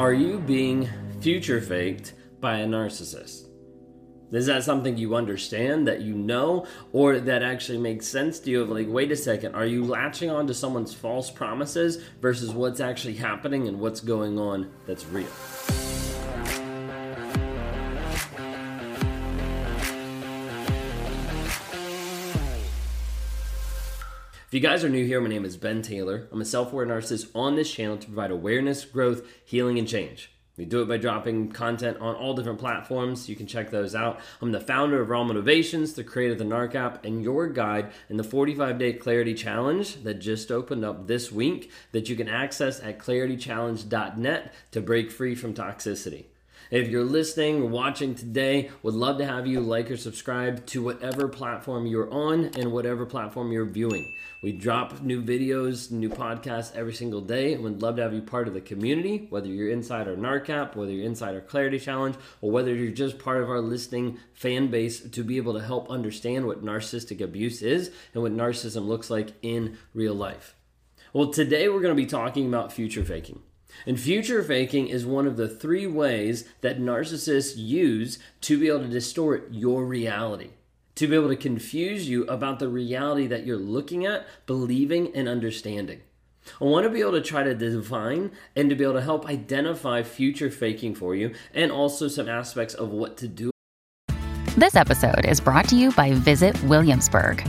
Are you being future faked by a narcissist? Is that something you understand, that you know, or that actually makes sense to you? Of like, wait a second, are you latching on to someone's false promises versus what's actually happening and what's going on that's real? If you guys are new here, my name is Ben Taylor. I'm a self aware narcissist on this channel to provide awareness, growth, healing, and change. We do it by dropping content on all different platforms. You can check those out. I'm the founder of Raw Motivations, the creator of the NARC app, and your guide in the 45 day clarity challenge that just opened up this week that you can access at claritychallenge.net to break free from toxicity. If you're listening or watching today, would love to have you like or subscribe to whatever platform you're on and whatever platform you're viewing. We drop new videos, new podcasts every single day, and would love to have you part of the community, whether you're inside our NARC app, whether you're inside our Clarity Challenge, or whether you're just part of our listening fan base to be able to help understand what narcissistic abuse is and what narcissism looks like in real life. Well, today we're going to be talking about future faking. And future faking is one of the three ways that narcissists use to be able to distort your reality, to be able to confuse you about the reality that you're looking at, believing, and understanding. I want to be able to try to define and to be able to help identify future faking for you and also some aspects of what to do. This episode is brought to you by Visit Williamsburg.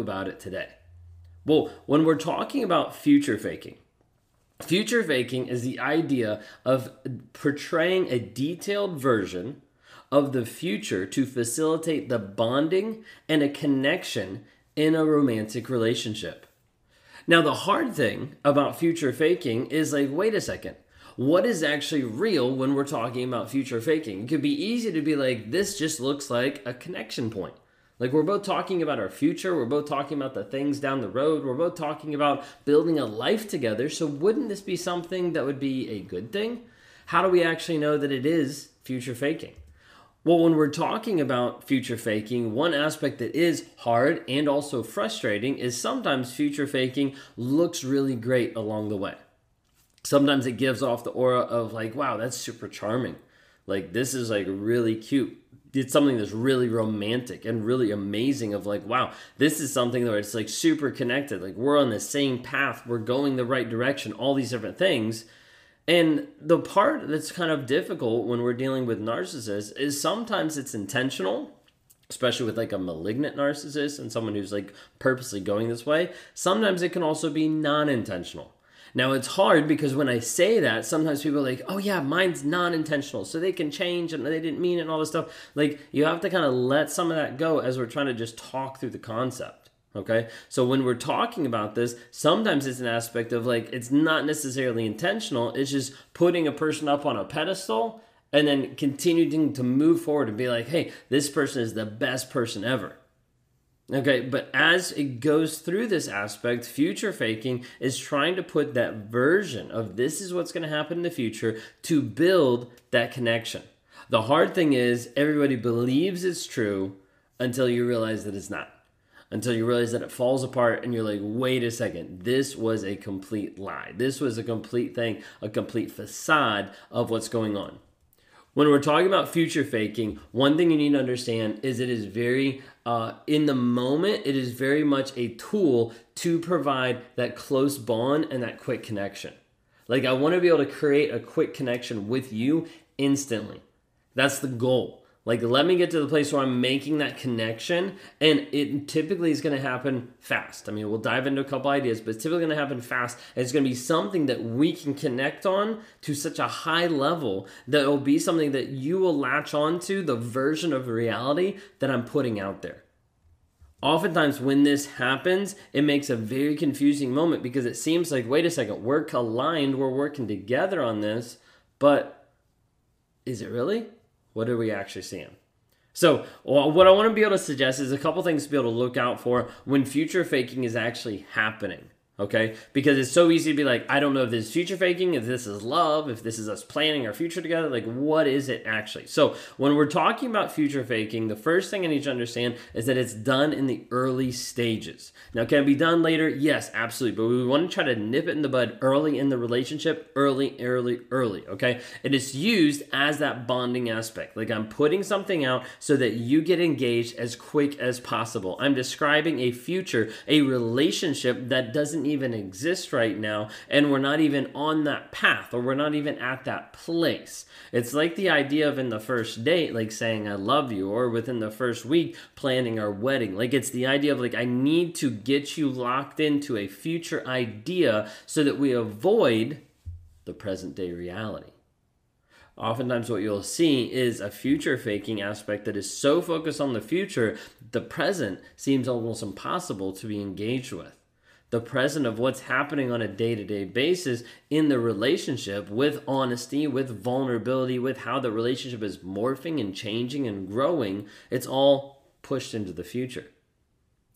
about it today? Well, when we're talking about future faking, future faking is the idea of portraying a detailed version of the future to facilitate the bonding and a connection in a romantic relationship. Now, the hard thing about future faking is like, wait a second. What is actually real when we're talking about future faking? It could be easy to be like, this just looks like a connection point. Like, we're both talking about our future. We're both talking about the things down the road. We're both talking about building a life together. So, wouldn't this be something that would be a good thing? How do we actually know that it is future faking? Well, when we're talking about future faking, one aspect that is hard and also frustrating is sometimes future faking looks really great along the way. Sometimes it gives off the aura of, like, wow, that's super charming. Like, this is like really cute did something that's really romantic and really amazing of like wow this is something where it's like super connected. Like we're on the same path. We're going the right direction all these different things. And the part that's kind of difficult when we're dealing with narcissists is sometimes it's intentional especially with like a malignant narcissist and someone who's like purposely going this way. Sometimes it can also be non-intentional now it's hard because when I say that, sometimes people are like, "Oh yeah, mine's non-intentional, so they can change and they didn't mean it and all this stuff." Like you have to kind of let some of that go as we're trying to just talk through the concept. Okay, so when we're talking about this, sometimes it's an aspect of like it's not necessarily intentional. It's just putting a person up on a pedestal and then continuing to move forward and be like, "Hey, this person is the best person ever." Okay, but as it goes through this aspect, future faking is trying to put that version of this is what's going to happen in the future to build that connection. The hard thing is, everybody believes it's true until you realize that it's not. Until you realize that it falls apart and you're like, wait a second, this was a complete lie. This was a complete thing, a complete facade of what's going on. When we're talking about future faking, one thing you need to understand is it is very, uh, in the moment, it is very much a tool to provide that close bond and that quick connection. Like, I want to be able to create a quick connection with you instantly. That's the goal. Like, let me get to the place where I'm making that connection, and it typically is going to happen fast. I mean, we'll dive into a couple ideas, but it's typically going to happen fast. And it's going to be something that we can connect on to such a high level that it will be something that you will latch onto the version of reality that I'm putting out there. Oftentimes, when this happens, it makes a very confusing moment because it seems like, wait a second, we're aligned, we're working together on this, but is it really? What are we actually seeing? So, what I want to be able to suggest is a couple things to be able to look out for when future faking is actually happening okay? Because it's so easy to be like, I don't know if this is future faking, if this is love, if this is us planning our future together. Like, what is it actually? So, when we're talking about future faking, the first thing I need to understand is that it's done in the early stages. Now, can it be done later? Yes, absolutely. But we want to try to nip it in the bud early in the relationship, early, early, early, okay? And It is used as that bonding aspect. Like, I'm putting something out so that you get engaged as quick as possible. I'm describing a future, a relationship that doesn't even exist right now, and we're not even on that path, or we're not even at that place. It's like the idea of in the first date, like saying, I love you, or within the first week, planning our wedding. Like it's the idea of like, I need to get you locked into a future idea so that we avoid the present day reality oftentimes what you'll see is a future faking aspect that is so focused on the future, the present seems almost impossible to be engaged with the present of what's happening on a day to day basis in the relationship with honesty, with vulnerability, with how the relationship is morphing and changing and growing. It's all pushed into the future.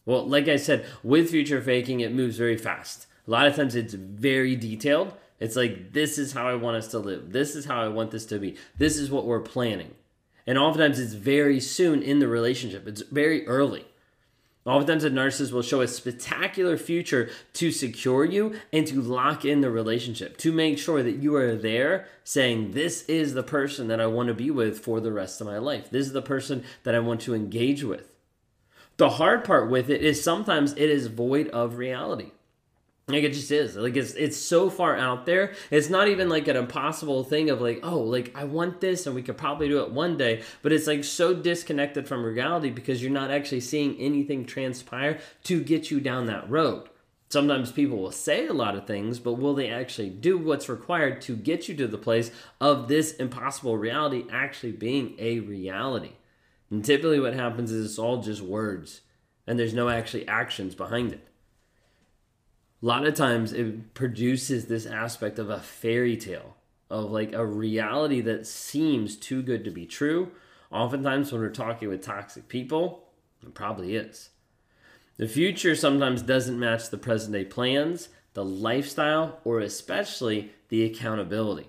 Well, like I said, with future faking, it moves very fast. A lot of times it's very detailed. It's like, this is how I want us to live. This is how I want this to be. This is what we're planning. And oftentimes it's very soon in the relationship, it's very early. Oftentimes, a narcissist will show a spectacular future to secure you and to lock in the relationship, to make sure that you are there saying, This is the person that I want to be with for the rest of my life. This is the person that I want to engage with. The hard part with it is sometimes it is void of reality. Like it just is. Like it's it's so far out there. It's not even like an impossible thing of like, oh, like I want this and we could probably do it one day, but it's like so disconnected from reality because you're not actually seeing anything transpire to get you down that road. Sometimes people will say a lot of things, but will they actually do what's required to get you to the place of this impossible reality actually being a reality? And typically what happens is it's all just words and there's no actually actions behind it a lot of times it produces this aspect of a fairy tale of like a reality that seems too good to be true. Oftentimes, when we're talking with toxic people, it probably is. The future sometimes doesn't match the present day plans, the lifestyle, or especially the accountability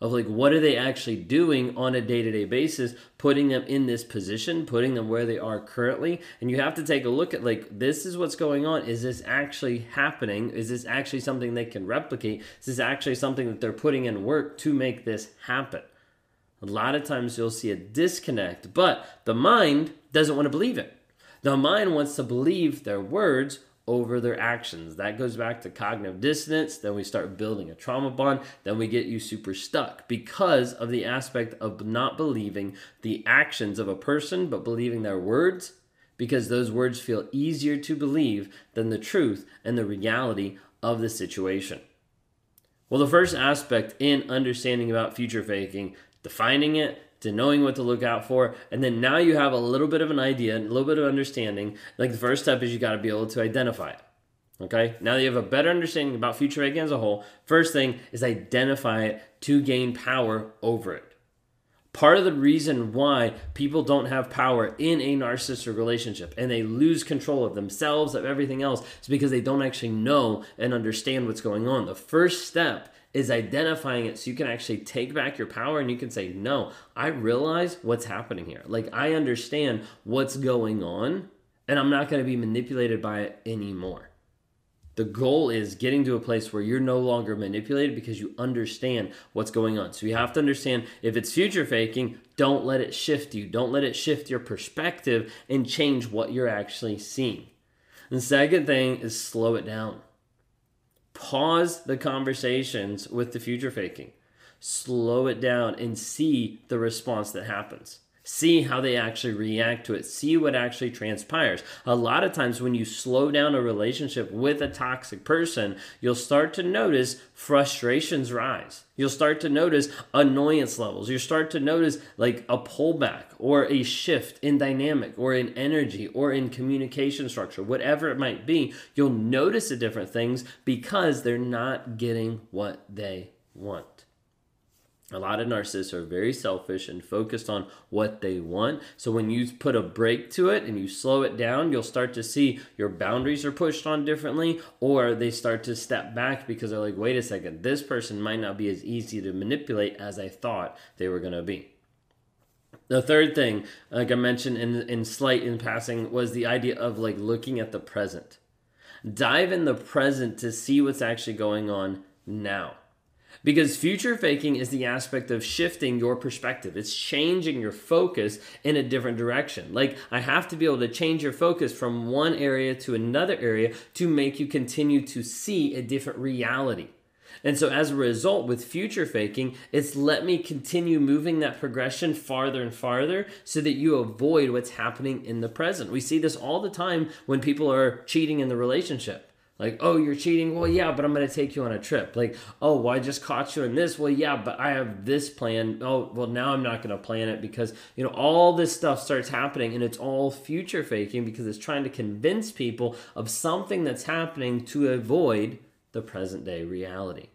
of like what are they actually doing on a day-to-day basis putting them in this position putting them where they are currently? And you have to take a look at like this is what's going on. Is this actually happening? Is this actually something they can replicate? Is this actually something that they're putting in work to make this happen? A lot of times you'll see a disconnect but the mind doesn't want to believe it. The mind wants to believe their words over their actions. That goes back to cognitive dissonance. Then we start building a trauma bond. Then we get you super stuck because of the aspect of not believing the actions of a person, but believing their words, because those words feel easier to believe than the truth and the reality of the situation. Well, the first aspect in understanding about future faking, defining it, to knowing what to look out for. And then now you have a little bit of an idea, a little bit of understanding. Like the first step is you got to be able to identify it. Okay, now that you have a better understanding about future faking as a whole, first thing is identify it to gain power over it. Part of the reason why people don't have power in a narcissistic relationship and they lose control of themselves, of everything else, is because they don't actually know and understand what's going on. The first step is identifying it so you can actually take back your power and you can say, No, I realize what's happening here. Like, I understand what's going on and I'm not going to be manipulated by it anymore. The goal is getting to a place where you're no longer manipulated because you understand what's going on. So you have to understand if it's future faking, don't let it shift you. Don't let it shift your perspective and change what you're actually seeing. The second thing is slow it down pause the conversations with the future faking, slow it down, and see the response that happens. See how they actually react to it, see what actually transpires. A lot of times, when you slow down a relationship with a toxic person, you'll start to notice frustrations rise. You'll start to notice annoyance levels. You'll start to notice like a pullback or a shift in dynamic or in energy or in communication structure, whatever it might be. You'll notice the different things because they're not getting what they want. A lot of narcissists are very selfish and focused on what they want. So when you put a break to it and you slow it down, you'll start to see your boundaries are pushed on differently, or they start to step back because they're like, wait a second, this person might not be as easy to manipulate as I thought they were going to be. The third thing, like I mentioned in, in slight in passing, was the idea of like looking at the present. Dive in the present to see what's actually going on now. Because future faking is the aspect of shifting your perspective. It's changing your focus in a different direction. Like, I have to be able to change your focus from one area to another area to make you continue to see a different reality. And so, as a result, with future faking, it's let me continue moving that progression farther and farther so that you avoid what's happening in the present. We see this all the time when people are cheating in the relationship like, oh, you're cheating? Well, yeah, but I'm to take you on a trip. Like, oh, well, I just caught you in this. Well, yeah, but I have this plan. Oh, well, now I'm not to plan it because, you know, all this stuff starts happening and it's all future faking because it's trying to convince people of something that's happening to avoid the present day reality.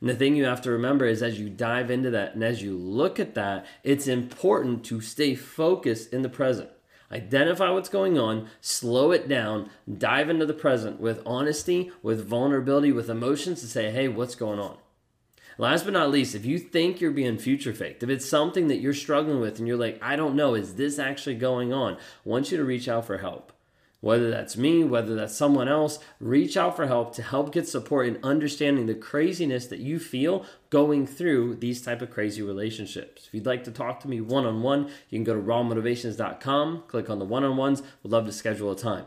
And the thing you have to remember is as you dive into that and as you look at that, it's important to stay focused in the present identify what's going on, slow it down, dive into the present with honesty, with vulnerability, with emotions to say, hey, what's going on? Last but not least, if you think you're being future faked, if it's something that you're struggling with and you're like, I don't know, is this actually going on? I want you to reach out for help whether that's me, whether that's someone else, reach out for help to help get support in understanding the craziness that you feel going through these type of crazy relationships. If you'd like to talk to me one-on-one, you can go to rawmotivations.com, click on the one-on-ones. We'd love to schedule a time.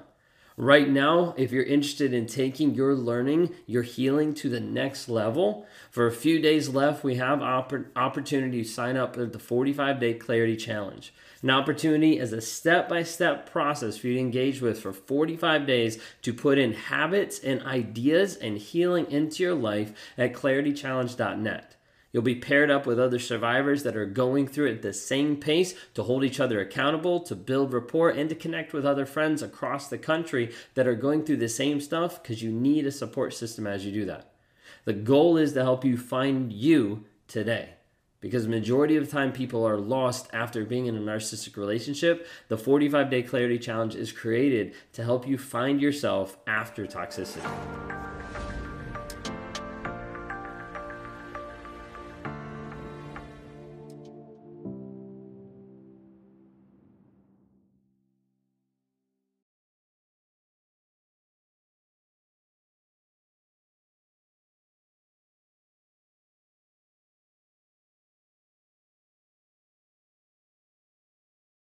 Right now, if you're interested in taking your learning, your healing to the next level, for a few days left, we have opp- opportunity to sign up for the 45 day clarity challenge. An opportunity is a step by step process for you to engage with for 45 days to put in habits and ideas and healing into your life at claritychallenge.net. You'll be paired up with other survivors that are going through it at the same pace to hold each other accountable, to build rapport, and to connect with other friends across the country that are going through the same stuff because you need a support system as you do that. The goal is to help you find you today because majority of the time people are lost after being in a narcissistic relationship the 45 day clarity challenge is created to help you find yourself after toxicity